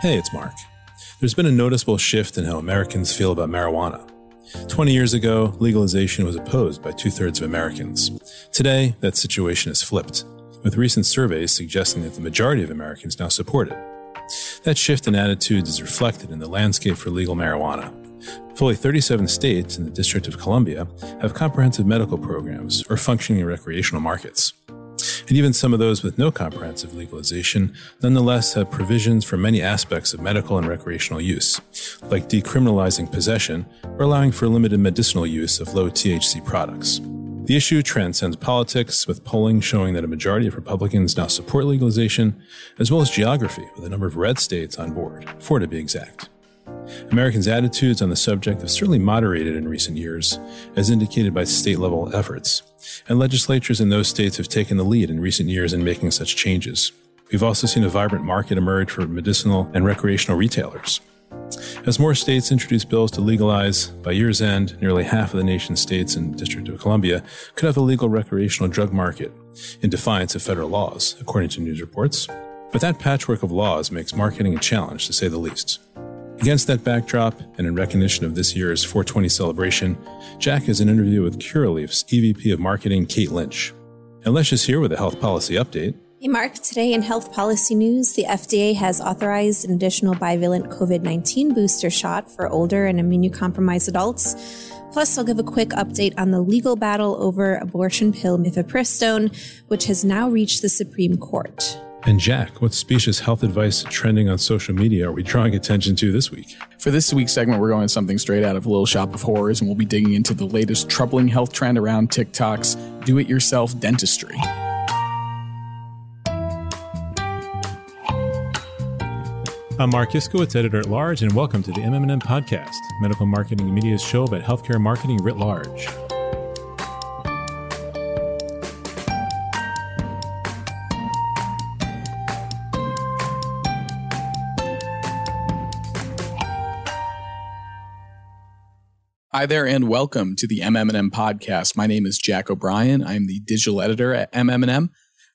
Hey, it's Marc. There's been a noticeable shift in how Americans feel about marijuana. 20 years ago, legalization was opposed by two thirds of Americans. Today, that situation has flipped, with recent surveys suggesting that the majority of Americans now support it. That shift in attitudes is reflected in the landscape for legal marijuana. Fully 37 states and the District of Columbia have comprehensive medical programs or functioning recreational markets and even some of those with no comprehensive legalization nonetheless have provisions for many aspects of medical and recreational use, like decriminalizing possession or allowing for limited medicinal use of low THC products. The issue transcends politics, with polling showing that a majority of Republicans now support legalization, as well as geography, with a number of red states on board, four to be exact. Americans' attitudes on the subject have certainly moderated in recent years, as indicated by state level efforts, and legislatures in those states have taken the lead in recent years in making such changes. We've also seen a vibrant market emerge for medicinal and recreational retailers. As more states introduce bills to legalize, by year's end, nearly half of the nation's states and District of Columbia could have a legal recreational drug market, in defiance of federal laws, according to news reports. But that patchwork of laws makes marketing a challenge, to say the least. Against that backdrop, and in recognition of this year's 420 celebration, Jack has an interview with Curaleaf's EVP of Marketing, Kate Lynch. And Lynch is here with a health policy update. Hey, Marc. Today in health policy news, the FDA has authorized an additional bivalent COVID 19 booster shot for older and immunocompromised adults. Plus, I'll give a quick update on the legal battle over abortion pill mifepristone, which has now reached the Supreme Court. And Jack, what specious health advice trending on social media are we drawing attention to this week? For this week's segment, we're going something straight out of Little Shop of Horrors, and we'll be digging into the latest troubling health trend around TikTok's do it yourself dentistry. I'm Marc Iskowitz, editor at large, and welcome to the MMM podcast, medical marketing media's show about healthcare marketing writ large. Hi there, and welcome to the MM&M podcast. My name is Jack O'Brien. I'm the digital editor at MM&M.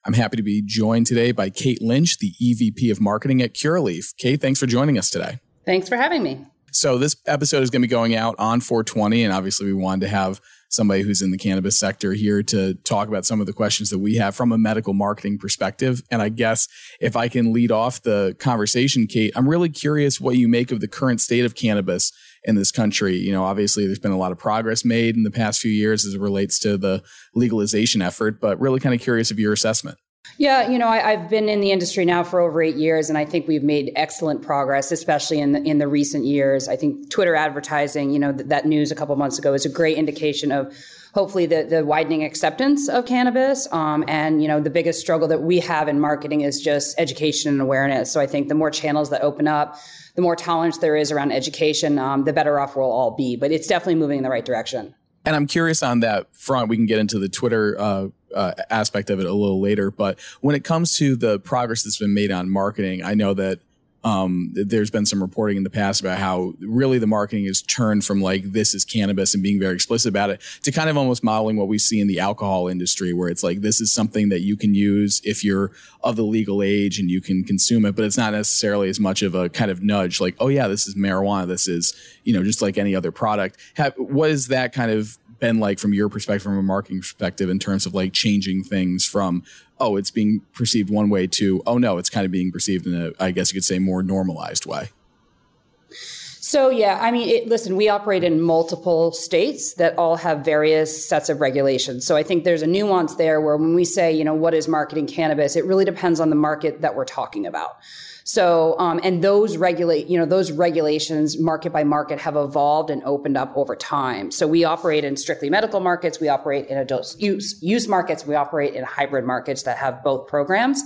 I'm happy to be joined today by Kate Lynch, the EVP of Marketing at Curaleaf. Kate, thanks for joining us today. Thanks for having me. So this episode is going to be going out on 420, and obviously we wanted to have somebody who's in the cannabis sector here to talk about some of the questions that we have from a medical marketing perspective. And I guess if I can lead off the conversation, Kate, I'm really curious what you make of the current state of cannabis in this country. You know, obviously there's been a lot of progress made in the past few years as it relates to the legalization effort, but really kind of curious of your assessment. Yeah, you know, I, have been in the industry now for over eight years, and I think we've made excellent progress, especially in the, in the recent years. I think Twitter advertising, you know, th- that news a couple months ago is a great indication of hopefully the, the widening acceptance of cannabis. Um, and, you know, the biggest struggle that we have in marketing is just education and awareness. So I think the more channels that open up, the more tolerance there is around education, um, the better off we'll all be. But it's definitely moving in the right direction. And I'm curious on that front. We can get into the Twitter uh, uh, aspect of it a little later. But when it comes to the progress that's been made on marketing, I know that um, there's been some reporting in the past about how really the marketing has turned from like this is cannabis and being very explicit about it to kind of almost modeling what we see in the alcohol industry where it's like this is something that you can use if you're of the legal age and you can consume it but it's not necessarily as much of a kind of nudge like oh yeah this is marijuana. This is you know just like any other product. Have, what is that kind of been like from your perspective from a marketing perspective in terms of like changing things from oh, it's being perceived one way to, oh no, it's kind of being perceived in a, I guess you could say, more normalized way? So, yeah, I mean, it, listen, we operate in multiple states that all have various sets of regulations. So, I think there's a nuance there where when we say, you know, what is marketing cannabis, it really depends on the market that we're talking about. So, um, and those regulate, you know, those regulations market by market have evolved and opened up over time. So we operate in strictly medical markets. We operate in adult use, use markets. We operate in hybrid markets that have both programs.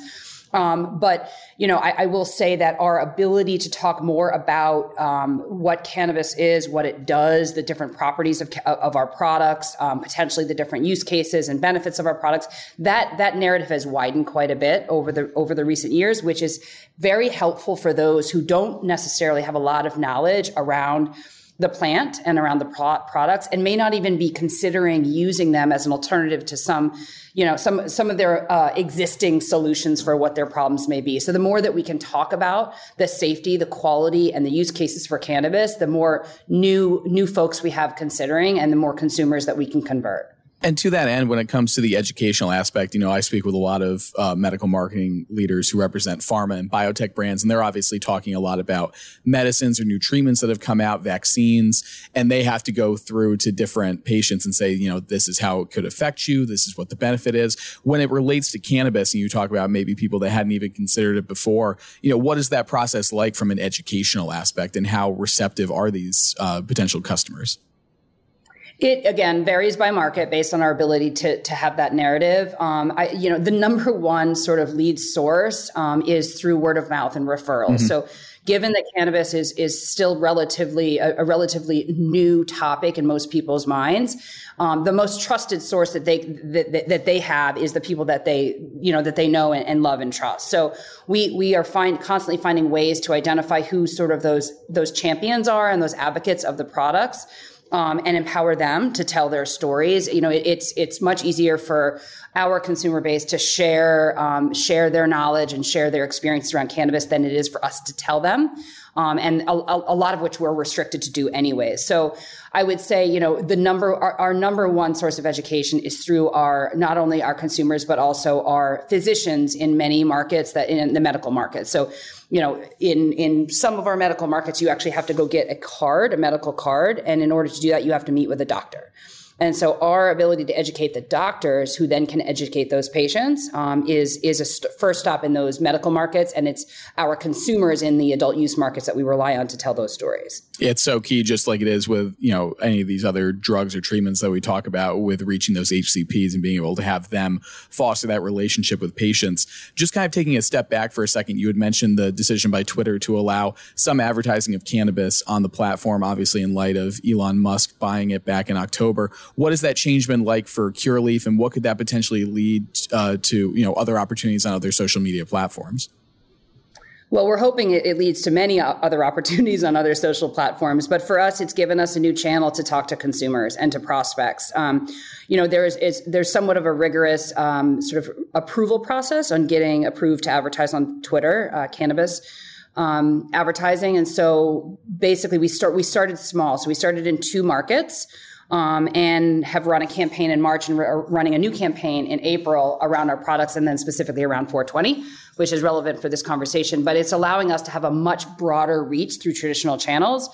Um, but you know, I, I, will say that our ability to talk more about um, what cannabis is, what it does, the different properties of, of our products, um, potentially the different use cases and benefits of our products, that that narrative has widened quite a bit over the over the recent years, which is very helpful for those who don't necessarily have a lot of knowledge around the plant and around the pro- products and may not even be considering using them as an alternative to some you know some some of their uh, existing solutions for what their problems may be. So the more that we can talk about the safety the quality and the use cases for cannabis the more new new folks we have considering and the more consumers that we can convert and to that end, when it comes to the educational aspect, you know, I speak with a lot of uh, medical marketing leaders who represent pharma and biotech brands, and they're obviously talking a lot about medicines or new treatments that have come out, vaccines, and they have to go through to different patients and say, you know, this is how it could affect you, this is what the benefit is. When it relates to cannabis, and you talk about maybe people that hadn't even considered it before, you know, what is that process like from an educational aspect, and how receptive are these uh, potential customers? It again varies by market based on our ability to to have that narrative. Um, I, you know, the number one sort of lead source um, is through word of mouth and referrals. Mm-hmm. So, given that cannabis is is still relatively a, a relatively new topic in most people's minds, um, the most trusted source that they that, that, they have is the people that they you know that they know and, and love and trust. So we we are find constantly finding ways to identify who sort of those those champions are and those advocates of the products um, and empower them to tell their stories. You know, it, it's it's much easier for our consumer base to share um, share their knowledge and share their experiences around cannabis than it is for us to tell them um, and a, a, lot of which we're restricted to do anyway. So I would say, you know, the number, our, our, number one source of education is through our, not only our consumers, but also our physicians in many markets that in the medical market. So, you know, in, in some of our medical markets, you actually have to go get a card, a medical card. And in order to do that, you have to meet with a doctor. And so our ability to educate the doctors who then can educate those patients um, is, is a st- first stop in those medical markets. And it's our consumers in the adult use markets that we rely on to tell those stories. It's so key, just like it is with, you know, any of these other drugs or treatments that we talk about with reaching those HCPs and being able to have them foster that relationship with patients. Just kind of taking a step back for a second, you had mentioned the decision by Twitter to allow some advertising of cannabis on the platform, obviously in light of Elon Musk buying it back in October. What has that change been like for Curaleaf, and what could that potentially lead uh, to? You know, other opportunities on other social media platforms. Well, we're hoping it, leads to many other opportunities on other social platforms. But for us, it's given us a new channel to talk to consumers and to prospects. Um, you know, there's there's somewhat of a rigorous um, sort of approval process on getting approved to advertise on Twitter, uh, cannabis um, advertising. And so basically, we start we started small. So we started in two markets um, and have run a campaign in March and re- running a new campaign in April around our products and then specifically around 420, which is relevant for this conversation. But it's allowing us to have a much broader reach through traditional channels.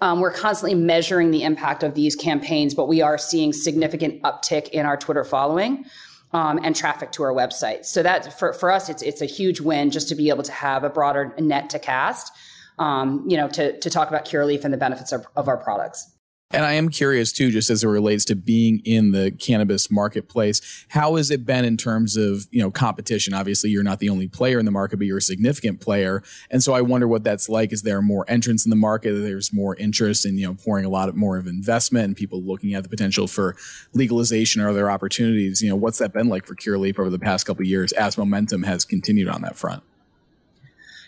Um, we're constantly measuring the impact of these campaigns, but we are seeing significant uptick in our Twitter following. Um, and traffic to our website. So that for, for us, it's it's a huge win just to be able to have a broader net to cast, um, you know, to to talk about Curaleaf and the benefits of, of our products. And I am curious too, just as it relates to being in the cannabis marketplace, how has it been in terms of, you know, competition? Obviously, you're not the only player in the market, but you're a significant player. And so I wonder what that's like. Is there more entrants in the market? There's more interest in, you know, pouring a lot of more of investment and people looking at the potential for legalization or other opportunities. You know, what's that been like for Curaleaf over the past couple years as momentum has continued on that front?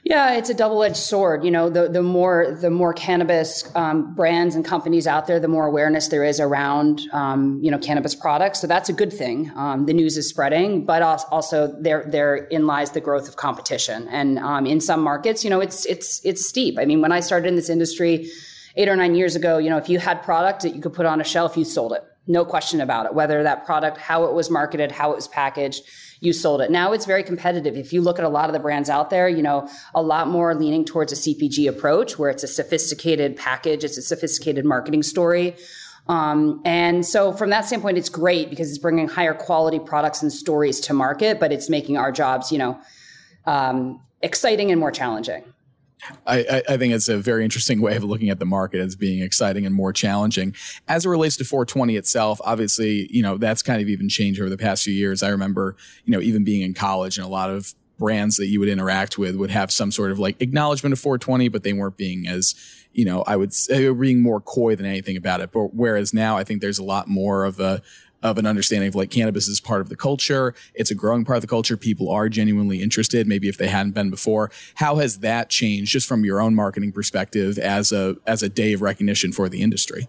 Yeah, it's a double-edged sword. You know, the the more the more cannabis um, brands and companies out there, the more awareness there is around um, you know cannabis products. So that's a good thing. Um, the news is spreading, but also there therein lies the growth of competition. And um, in some markets, you know, it's it's it's steep. I mean, when I started in this industry eight or nine years ago, you know, if you had product that you could put on a shelf, you sold it. No question about it. Whether that product, how it was marketed, how it was packaged you sold it. Now it's very competitive. If you look at a lot of the brands out there, you know, a lot more leaning towards a CPG approach where it's a sophisticated package, it's a sophisticated marketing story. Um, and so from that standpoint, it's great because it's bringing higher quality products and stories to market, but it's making our jobs, you know, um, exciting and more challenging. I, I, think it's a very interesting way of looking at the market as being exciting and more challenging. As it relates to 420 itself, obviously, you know, that's kind of even changed over the past few years. I remember, you know, even being in college and a lot of brands that you would interact with would have some sort of like acknowledgement of 420, but they weren't being as, you know, I would say being more coy than anything about it. But whereas now I think there's a lot more of a, of an understanding of like cannabis is part of the culture. It's a growing part of the culture. People are genuinely interested, maybe if they hadn't been before. How has that changed just from your own marketing perspective as a as a day of recognition for the industry?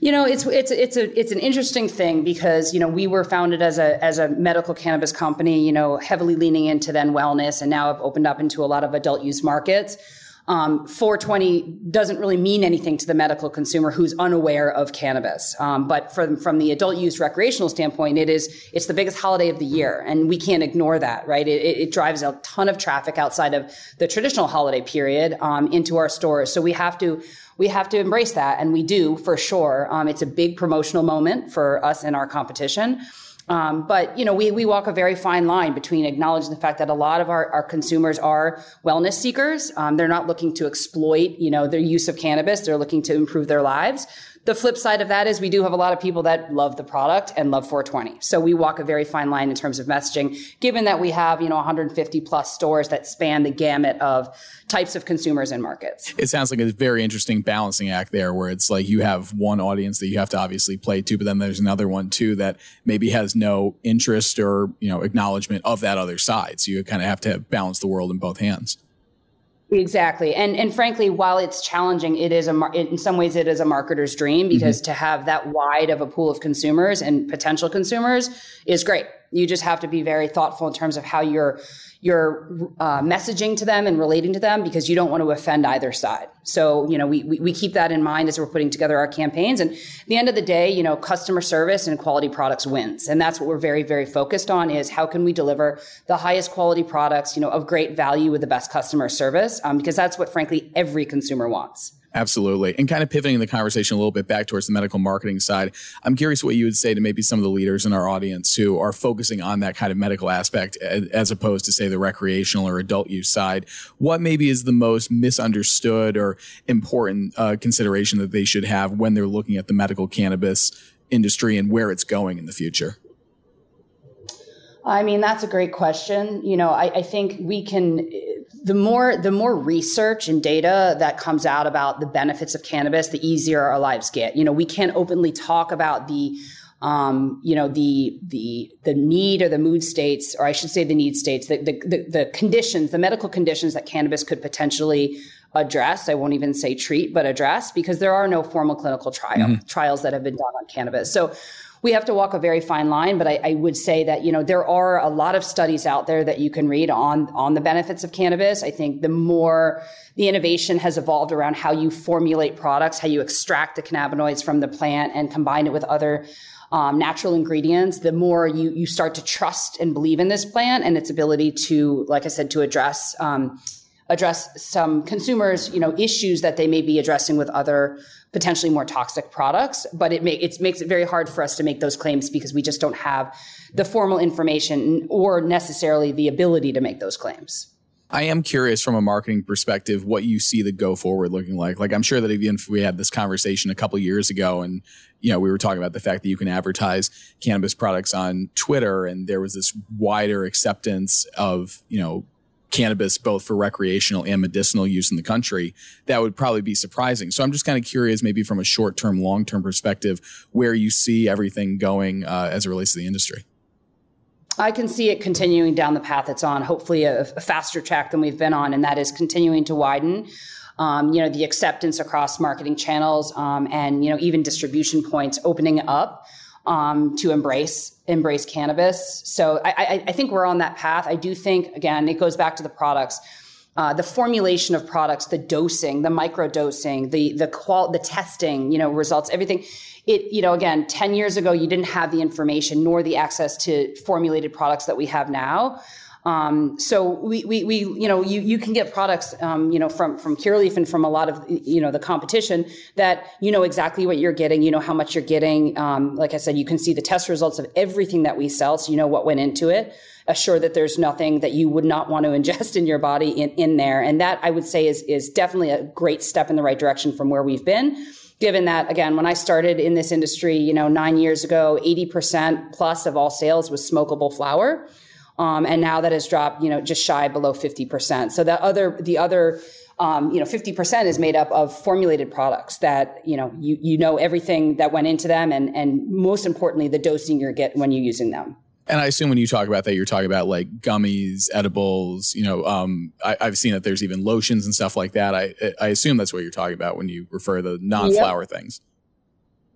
You know, it's it's it's a it's an interesting thing because you know we were founded as a as a medical cannabis company, you know, heavily leaning into then wellness, and now have opened up into a lot of adult use markets um, 420 doesn't really mean anything to the medical consumer who's unaware of cannabis. Um, but from, from the adult use recreational standpoint, it is it's the biggest holiday of the year, and we can't ignore that, right? It, it drives a ton of traffic outside of the traditional holiday period um, into our stores. So we have to we have to embrace that, and we do for sure. Um, it's a big promotional moment for us and our competition. Um, but you know, we we walk a very fine line between acknowledging the fact that a lot of our, our consumers are wellness seekers. Um, they're not looking to exploit, you know, their use of cannabis. They're looking to improve their lives. The flip side of that is we do have a lot of people that love the product and love 420. So we walk a very fine line in terms of messaging, given that we have, you know, 150 plus stores that span the gamut of types of consumers and markets. It sounds like a very interesting balancing act there where it's like you have one audience that you have to obviously play to, but then there's another one too that maybe has no interest or, you know, acknowledgement of that other side. So you kind of have to balance the world in both hands. Exactly, and and frankly, while it's challenging, it is a mar- in some ways it is a marketer's dream because mm-hmm. to have that wide of a pool of consumers and potential consumers is great. You just have to be very thoughtful in terms of how you're you're uh, messaging to them and relating to them because you don't want to offend either side. So, you know, we, we, we, keep that in mind as we're putting together our campaigns. And at the end of the day, you know, customer service and quality products wins. And that's what we're very, very focused on is how can we deliver the highest quality products, you know, of great value with the best customer service? Um, because that's what, frankly, every consumer wants. Absolutely. And kind of pivoting the conversation a little bit back towards the medical marketing side, I'm curious what you would say to maybe some of the leaders in our audience who are focusing on that kind of medical aspect as opposed to, say, the recreational or adult use side. What maybe is the most misunderstood or important uh, consideration that they should have when they're looking at the medical cannabis industry and where it's going in the future? I mean, that's a great question. You know, I, I think we can the more the more research and data that comes out about the benefits of cannabis, the easier our lives get. You know, we can't openly talk about the um, you know the the the need or the mood states, or I should say the need states, the, the the, the conditions, the medical conditions that cannabis could potentially address. I won't even say treat, but address because there are no formal clinical trial mm-hmm. trials that have been done on cannabis. So we have to walk a very fine line, but I, I, would say that you know there are a lot of studies out there that you can read on on the benefits of cannabis. I think the more the innovation has evolved around how you formulate products, how you extract the cannabinoids from the plant and combine it with other um, natural ingredients, the more you you start to trust and believe in this plant and its ability to, like I said, to address. Um, address some consumers, you know, issues that they may be addressing with other potentially more toxic products. But it, make, it makes it very hard for us to make those claims because we just don't have the formal information or necessarily the ability to make those claims. I am curious from a marketing perspective what you see the go forward looking like. Like I'm sure that even if we had this conversation a couple years ago and you know we were talking about the fact that you can advertise cannabis products on Twitter and there was this wider acceptance of, you know, cannabis both for recreational and medicinal use in the country, that would probably be surprising. So I'm just kind of curious, maybe from a short term, long term perspective, where you see everything going uh, as it relates to the industry. I can see it continuing down the path it's on, hopefully a, a faster track than we've been on, and that is continuing to widen. Um, you know, the acceptance across marketing channels um, and, you know, even distribution points opening up um, to embrace embrace cannabis. So I, I, think we're on that path. I do think again it goes back to the products. Uh, the formulation of products, the dosing, the micro dosing, the the qual, the testing, you know, results, everything. It, you know, again, ten years ago, you didn't have the information nor the access to formulated products that we have now. Um, so we, we, we, you know, you, you can get products, um, you know, from, from Curaleaf and from a lot of, you know, the competition that you know exactly what you're getting, you know how much you're getting. Um, like I said, you can see the test results of everything that we sell. So you know what went into it. Assure that there's nothing that you would not want to ingest in your body in, in there. And that I would say is, is definitely a great step in the right direction from where we've been given that again when i started in this industry you know nine years ago 80% plus of all sales was smokable flower Um, and now that has dropped, you know, just shy below 50%. So the other, the other, um, you know, 50% is made up of formulated products that, you know, you, you know everything that went into them and, and most importantly, the dosing you're getting when you're using them. And I assume when you talk about that, you're talking about like gummies, edibles. You know, um, I, have seen that there's even lotions and stuff like that. I I assume that's what you're talking about when you refer to the non-flower yep. things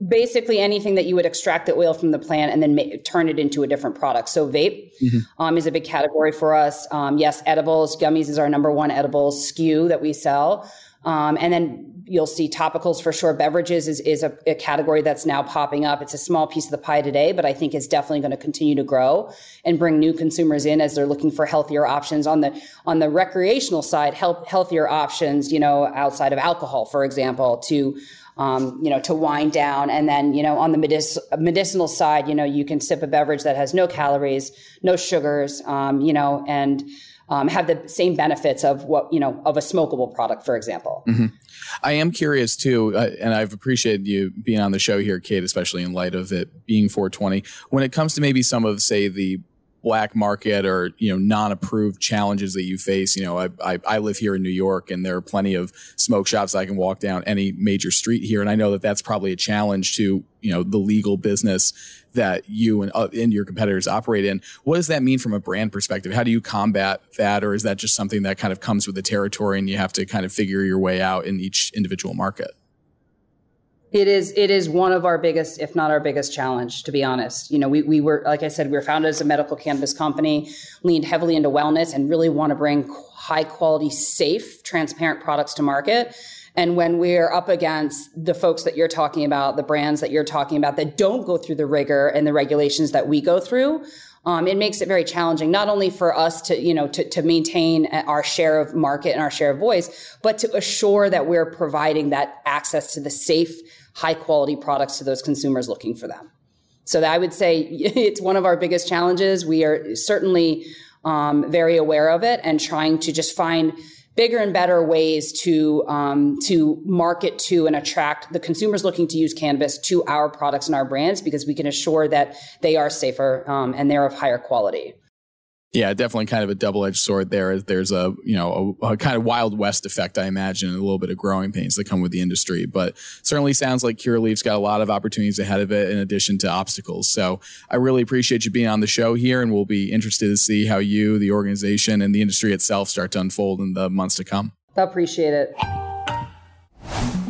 basically anything that you would extract the oil from the plant and then turn it into a different product. So vape mm-hmm. um, is a big category for us. Um, yes, edibles, gummies is our number one edible SKU that we sell. Um, and then you'll see topicals for sure. Beverages is, is a, a, category that's now popping up. It's a small piece of the pie today, but I think it's definitely going to continue to grow and bring new consumers in as they're looking for healthier options on the on the recreational side. Help healthier options, you know, outside of alcohol, for example, to um, you know, to wind down. And then, you know, on the medic- medicinal side, you know, you can sip a beverage that has no calories, no sugars, um, you know, and um, have the same benefits of what, you know, of a smokable product, for example. Mm-hmm. I am curious too, uh, and I've appreciated you being on the show here, Kate, especially in light of it being 420. When it comes to maybe some of, say, the black market or you know non-approved challenges that you face you know I, I, I, live here in new york and there are plenty of smoke shops i can walk down any major street here. And i know that that's probably a challenge to you know the legal business that you and, uh, and your competitors operate in. What does that mean from a brand perspective? How do you combat that? Or is that just something that kind of comes with the territory and you have to kind of figure your way out in each individual market it is it is one of our biggest, if not our biggest challenge, to be honest. You know, we, we were like I said, we were founded as a medical cannabis company, leaned heavily into wellness, and really want to bring high quality, safe, transparent products to market. And when we're up against the folks that you're talking about, the brands that you're talking about that don't go through the rigor and the regulations that we go through, um, it makes it very challenging, not only for us to, you know, to, to maintain our share of market and our share of voice, but to assure that we're providing that access to the safe, high quality products to those consumers looking for them. So I would say it's one of our biggest challenges. We are certainly um, very aware of it and trying to just find bigger and better ways to um, to market to and attract the consumers looking to use cannabis to our products and our brands because we can assure that they are safer um, and they're of higher quality. Yeah, definitely kind of a double-edged sword there. There's a you know a, a, kind of wild west effect, I imagine, and a little bit of growing pains that come with the industry. But certainly sounds like Curaleaf's got a lot of opportunities ahead of it, in addition to obstacles. So I really appreciate you being on the show here, and we'll be interested to see how you, the organization, and the industry itself start to unfold in the months to come. I appreciate it.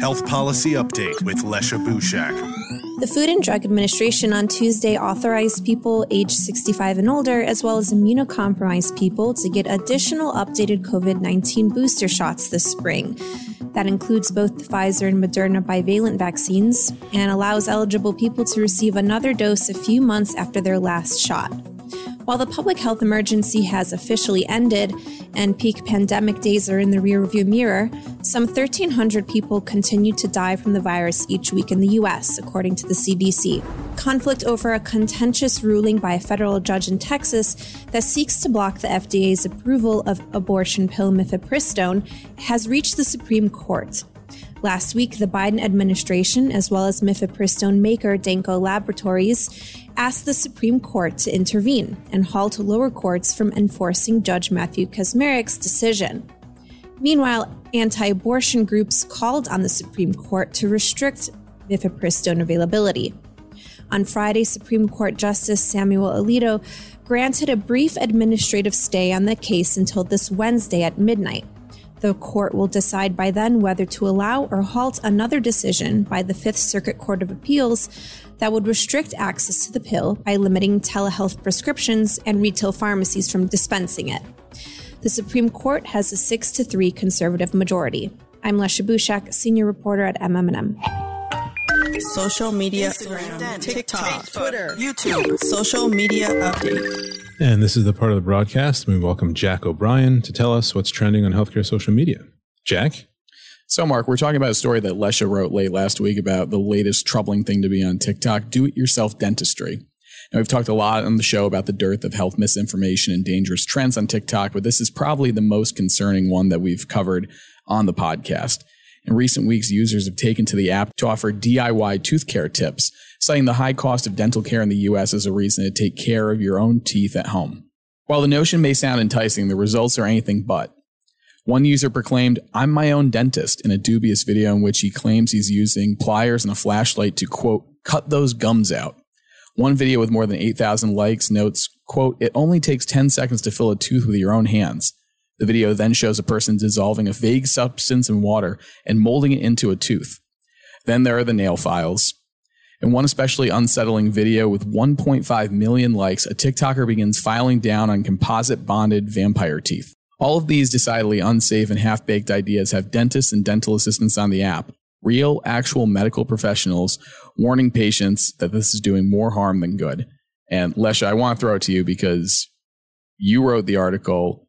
Health Policy Update with Lecia Bushak. The Food and Drug Administration on Tuesday authorized people aged 65 and older, as well as immunocompromised people, to get additional updated COVID 19 booster shots this spring. That includes both the Pfizer and Moderna bivalent vaccines and allows eligible people to receive another dose a few months after their last shot. While the public health emergency has officially ended and peak pandemic days are in the rearview mirror, some 1,300 people continue to die from the virus each week in the U.S., according to the CDC. Conflict over a contentious ruling by a federal judge in Texas that seeks to block the FDA's approval of abortion pill mifepristone has reached the Supreme Court. Last week, the Biden administration, as well as mifepristone maker Danco Laboratories, asked the Supreme Court to intervene and halt lower courts from enforcing Judge Matthew Kacsmaryk's decision. Meanwhile, anti abortion groups called on the Supreme Court to restrict mifepristone availability. On Friday, Supreme Court Justice Samuel Alito granted a brief administrative stay on the case until this Wednesday at midnight. The court will decide by then whether to allow or halt another decision by the Fifth Circuit Court of Appeals that would restrict access to the pill by limiting telehealth prescriptions and retail pharmacies from dispensing it. The Supreme Court has a 6 to 3 conservative majority. I'm Lecia Bushak, senior reporter at MMM. Social media, Instagram, um, TikTok, Twitter, YouTube, social media update. And this is the part of the broadcast. We welcome Jack O'Brien to tell us what's trending on healthcare social media. Jack? So, Marc, we're talking about a story that Lecia wrote late last week about the latest troubling thing to be on TikTok do it yourself dentistry. And we've talked a lot on the show about the dearth of health misinformation and dangerous trends on TikTok, but this is probably the most concerning one that we've covered on the podcast. In recent weeks, users have taken to the app to offer DIY tooth care tips, citing the high cost of dental care in the US as a reason to take care of your own teeth at home. While the notion may sound enticing, the results are anything but. One user proclaimed, I'm my own dentist in a dubious video in which he claims he's using pliers and a flashlight to, quote, cut those gums out. One video with more than 8,000 likes notes, quote, it only takes 10 seconds to fill a tooth with your own hands. The video then shows a person dissolving a vague substance in water and molding it into a tooth. Then there are the nail files. In one especially unsettling video with 1.5 million likes, a TikToker begins filing down on composite bonded vampire teeth. All of these decidedly unsafe and half baked ideas have dentists and dental assistants on the app, real, actual medical professionals warning patients that this is doing more harm than good. And Lecia, I want to throw it to you because you wrote the article,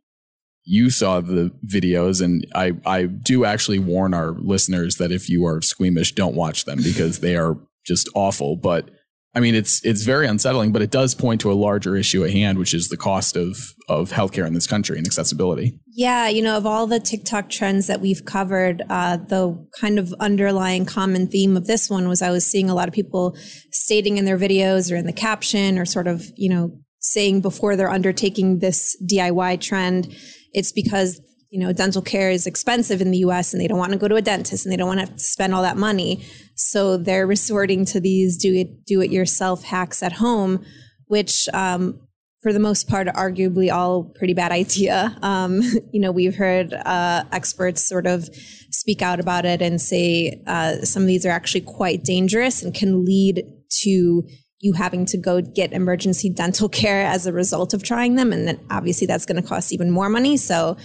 you saw the videos, and I, I do actually warn our listeners that if you are squeamish, don't watch them because they are just awful. But I mean, it's it's very unsettling, but it does point to a larger issue at hand, which is the cost of of healthcare in this country and accessibility. Yeah, you know, of all the TikTok trends that we've covered, uh, the kind of underlying common theme of this one was I was seeing a lot of people stating in their videos or in the caption or sort of, you know, saying before they're undertaking this DIY trend, it's because you know, dental care is expensive in the US and they don't want to go to a dentist and they don't want to, to spend all that money. So they're resorting to these do it, do it yourself hacks at home, which, um, for the most part, arguably all pretty bad idea. Um, you know, we've heard uh, experts sort of speak out about it and say uh, some of these are actually quite dangerous and can lead to you having to go get emergency dental care as a result of trying them. And then obviously that's going to cost even more money. So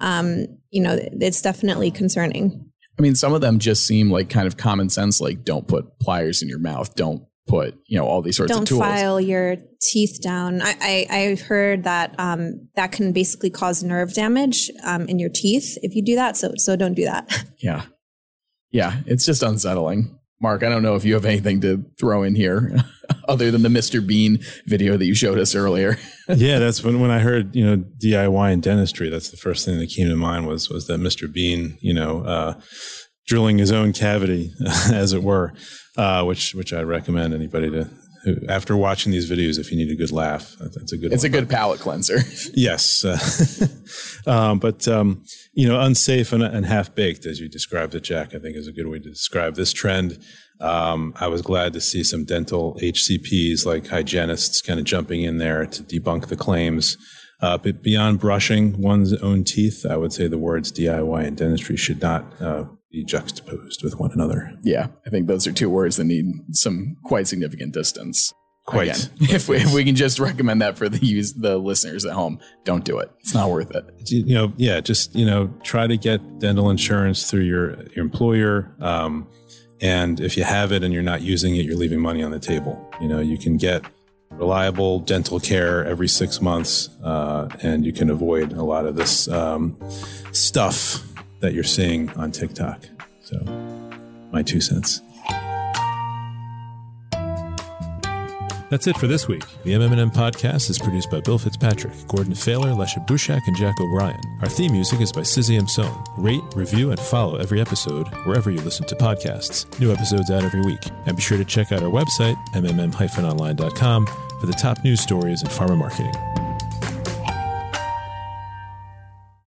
um, you know, it's definitely concerning. I mean, some of them just seem like kind of common sense, like don't put pliers in your mouth, don't put, you know, all these sorts don't of tools. Don't file your teeth down. I, I, I heard that um, that can basically cause nerve damage um, in your teeth if you do that. So, so don't do that. Yeah. Yeah. It's just unsettling. Marc, I don't know if you have anything to throw in here other than the Mr. Bean video that you showed us earlier. yeah, that's when, when I heard, you know, DIY and dentistry, that's the first thing that came to mind was was that Mr. Bean, you know, uh, drilling his own cavity, as it were, uh, which which I recommend anybody to after watching these videos, if you need a good laugh, that's a good. It's one. a good palate cleanser. yes, uh, um, but um, you know, unsafe and, and half baked, as you described it, Jack. I think is a good way to describe this trend. Um, I was glad to see some dental HCPs like hygienists kind of jumping in there to debunk the claims. Uh, but beyond brushing one's own teeth, I would say the words DIY and dentistry should not uh, be juxtaposed with one another. Yeah, I think those are two words that need some quite significant distance. Quite. Again, if, we, if we can just recommend that for the use the listeners at home, don't do it. It's not worth it. You know, yeah, just you know, try to get dental insurance through your your employer. Um, and if you have it and you're not using it, you're leaving money on the table. You know, you can get reliable dental care every six months, uh, and you can avoid a lot of this um, stuff that you're seeing on TikTok. So, my two cents. That's it for this week. The MMM podcast is produced by Bill Fitzpatrick, Gordon Failer, Lecia Bushak, and Jack O'Brien. Our theme music is by Sizzy M. Sohn. Rate, review, and follow every episode wherever you listen to podcasts. New episodes out every week. And be sure to check out our website, mmm-online.com, for the top news stories in pharma marketing.